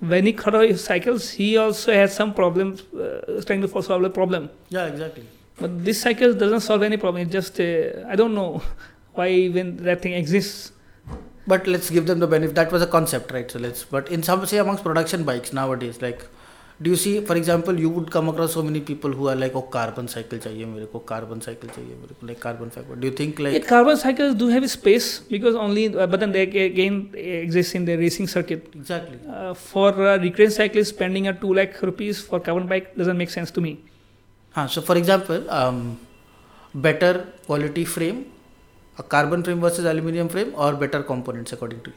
when he his cycles, he also had some problems uh, trying to solve the problem. Yeah, exactly. But this cycle doesn't solve any problem. It just uh, I don't know <laughs> why even that thing exists. But let's give them the benefit. That was a concept, right? So let's. But in some say amongst production bikes nowadays, like, do you see, for example, you would come across so many people who are like, oh, carbon cycle चाहिए मेरे को, carbon cycle चाहिए मेरे को, like carbon fiber. Do you think like, Yeah, carbon cycles do have a space because only, uh, but then they ag- again exist in the racing circuit. exactly? Uh, for uh, recreant cyclists, spending a two lakh rupees for carbon bike doesn't make sense to me. Huh, so for example, um, better quality frame, a carbon frame versus aluminium frame, or better components according to you.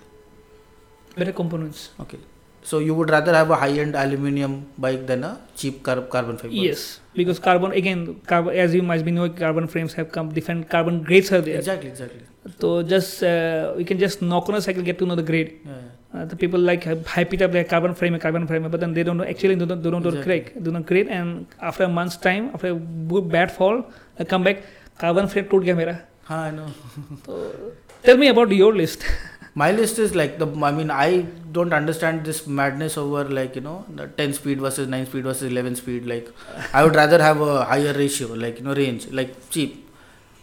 Better components. Okay. So you would rather have a high-end aluminium bike than a cheap car- carbon fiber. Yes, because carbon again, carbon, as you must be know, carbon frames have come different carbon grades are there. Exactly, exactly. So just uh, we can just knock on a cycle, get to know the grade. Yeah, yeah. Uh, the people like hy- hype it up like carbon frame, carbon frame, but then they don't know actually they don't, they don't know the Exactly. correct, do not grade. And after a month's time, after a b- bad fall, I come back, carbon frame टूट गया मेरा. हाँ, I know. So tell me about your list. my list is like the. I mean, I don't understand this madness over like you know the 10 speed versus 9 speed versus 11 speed. Like, I would rather have a higher ratio, like you know range, like cheap.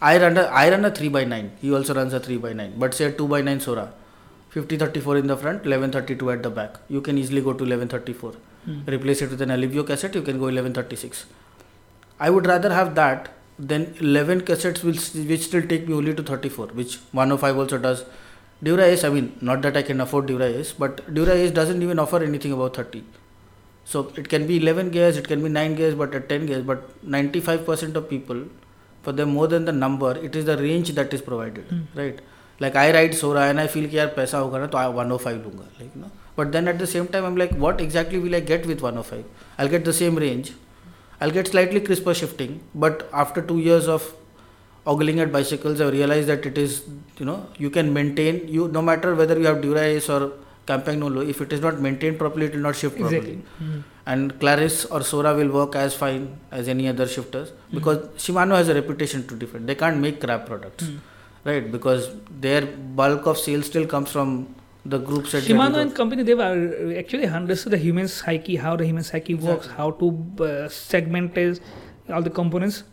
I run a I run a 3 by 9 He also runs a 3 by 9 but say a 2 by 9 Sora, 5034 in the front, 1132 at the back. You can easily go to 1134. Hmm. Replace it with an Alivio cassette. You can go 1136. I would rather have that than 11 cassettes will which still take me only to 34, which 105 also does. Dura Ace, I mean, not that I can afford Dura Ace, but Dura Ace doesn't even offer anything above 30. So it can be 11 gears, it can be 9 gears, but at 10 gears. But 95% of people, for them more than the number, it is the range that is provided, Hmm. right? Like I ride Sora and I feel कि यार पैसा होगा ना तो I 105 लूँगा, like you know. But then at the same time I'm like, what exactly will I get with 105? I'll get the same range. I'll get slightly crisper shifting, but after two years of ogling at bicycles, I realized that it is, you know, you can maintain you no matter whether you have Dura Ace or Campagnolo, if it is not maintained properly, it will not shift properly. Exactly. Hmm. And Claris or Sora will work as fine as any other shifters because Shimano has a reputation to defend. They can't make crap products, Hmm. right? Because their bulk of sales still comes from the group set. that we Shimano and company they were actually understood the human psyche, how the human psyche works, Exactly. how to uh, segment is all the components,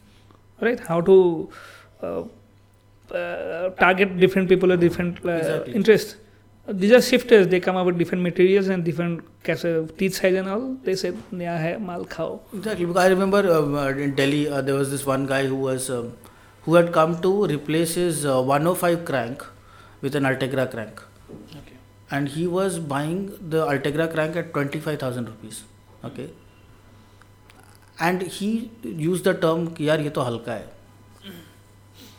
right? How to uh, uh, uh, uh, target different people with different uh, exactly. interests these are shifters. They come up with different materials and different teeth size and all. They said naya hai mal khao. Exactly. Because i remember in delhi uh, there was this one guy who was um, who had come to replace his uh, 105 crank with an Ultegra crank. Okay. and he was buying the Ultegra crank at 25000 rupees. Okay. And he used the term कि यार ये तो हल्का है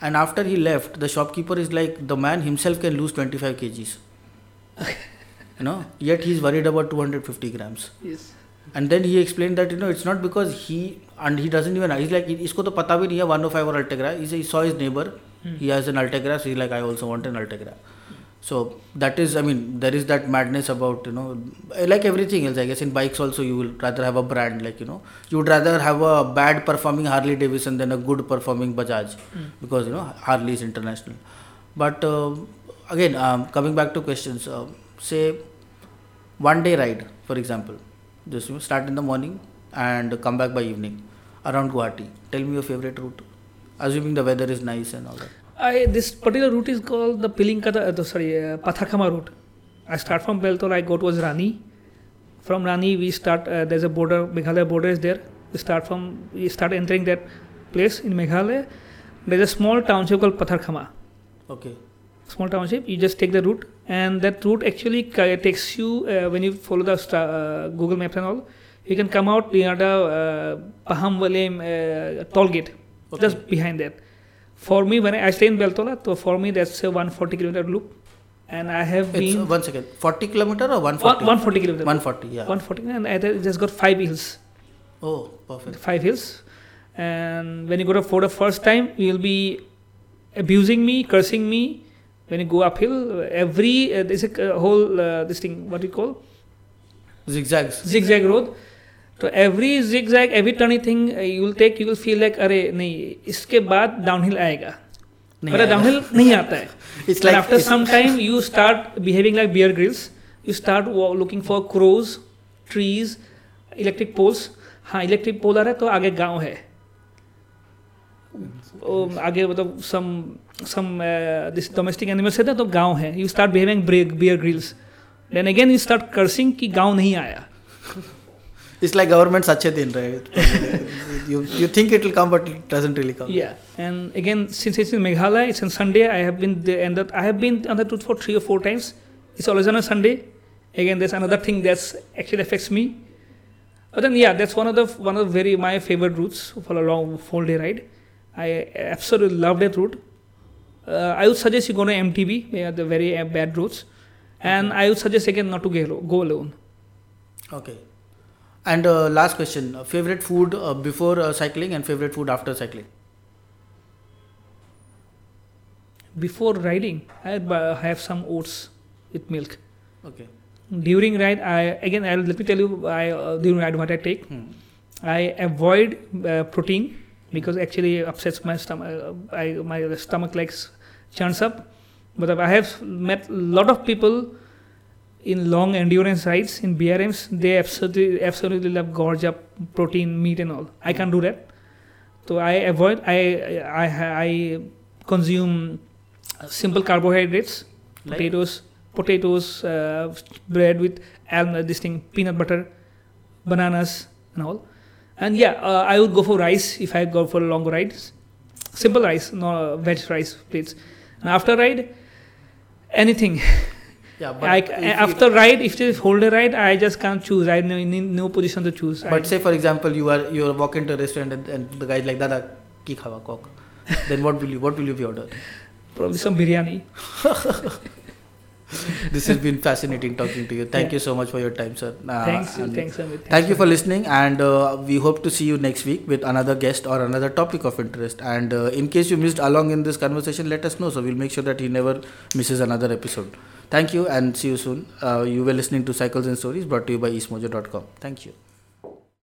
and after he left, the shopkeeper is like, the man himself can lose 25 kgs. <laughs> you know, yet he's worried about 250 grams. Yes. And then he explained that, you know, it's not because he, and he doesn't even, he's like, isko to pata bhi nahi hai, 105 or Ultegra. He, he saw his neighbor, hmm. he has an Ultegra, so he's like, I also want an Ultegra. So that is I mean there is that madness about you know like everything else I guess in bikes also you will rather have a brand like you know you would rather have a bad performing Harley Davidson than a good performing Bajaj Hmm. because you know Harley is international. But uh, again um, coming back to questions, uh, say one day ride for example just you know, start in the morning and come back by evening around Guwahati. Tell me your favorite route, assuming the weather is nice and all that. I this particular route is called the Pilinkata, uh, sorry, uh, Patharkama route. I start from Beltola, I go towards Rani. From Rani, we start. Uh, there's a border, Meghalaya border is there. We start from, we start entering that place in Meghalaya. There's a small township called Patharkama. Okay. Small township. You just take the route, and that route actually takes you uh, when you follow the uh, Google Maps and all. You can come out near the uh, Pahamwale uh, toll gate, Okay. just behind that. For me, when I, I stay in Beltola, so for me that's a 140 kilometer loop, and I have It's uh, been one second. 40 kilometer or one, 140? 140 kilometer. 140. Yeah. 140, and I just got five hills, Oh, perfect. five hills, and when you go to for the first time, you'll be abusing me, cursing me. When you go uphill, every uh, there's a uh, whole uh, this thing what you call Zigzags. zigzag road. तो every zig zag every turning you will take you will feel like अरे नहीं इसके बाद down hill आएगा। Down hill नहीं आता है। It's like after some time you start behaving like Bear Grylls you start looking for crows trees electric poles हाँ electric pole आ रहा है तो आगे गाँव है। um, आगे मतलब some some this domestic animals है तो गाँव है। You start behaving Bear Grylls then again you start cursing कि गाँव नहीं आया। it's like government Sachin, right? <laughs> you, you think it will come, but it doesn't really come. Yeah. And again, since it's in Meghalaya, it's on Sunday. I have been there, and that I have been on the route for three or four times. It's always on a Sunday. Again, there's another thing that's actually affects me. But then, yeah, that's one of the one of the very my favorite routes for a long full day ride. I absolutely love that route. Uh, I would suggest you go to MTB, they are the very uh, bad routes, and. I would suggest again not to go, go alone. Okay. And uh, last question: uh, favorite food uh, before uh, cycling and favorite food after cycling. Before riding, I uh, have some oats with milk. Okay. During ride, I again I'll let me tell you I uh, during ride what I take. Hmm. I avoid uh, protein because actually it upsets my stomach. I, my stomach likes churns up. But I have met a lot of people in long endurance rides in BRMs. They absolutely absolutely love gorge up protein, meat, and all. I can't do that. So I avoid. I I I consume simple carbohydrates, Like? potatoes, potatoes, uh, bread with almond, this thing, peanut butter, bananas, and all. And yeah, uh, I would go for rice if I go for long rides. Simple rice, no veg rice plates. And after ride, anything. <laughs> Yeah, but I, after ride, if they hold a ride, I just can't choose. I no, no position to choose. I, But say for example, you are you are walking to a restaurant and, and the guy's like, "Dada, ki khawa cock." <laughs> then what will you what will you be order? probably some biryani. <laughs> This has been fascinating talking to you. Thank Yeah. you so much for your time, sir. Uh, thanks, and thanks, Amit. Thank you for listening, and uh, we hope to see you next week with another guest or another topic of interest. And uh, in case you missed along in this conversation, let us know so we'll make sure that he never misses another episode. Thank you, and see you soon. Uh, you were listening to Cycles and Stories brought to you by eastmojo.com. Thank you.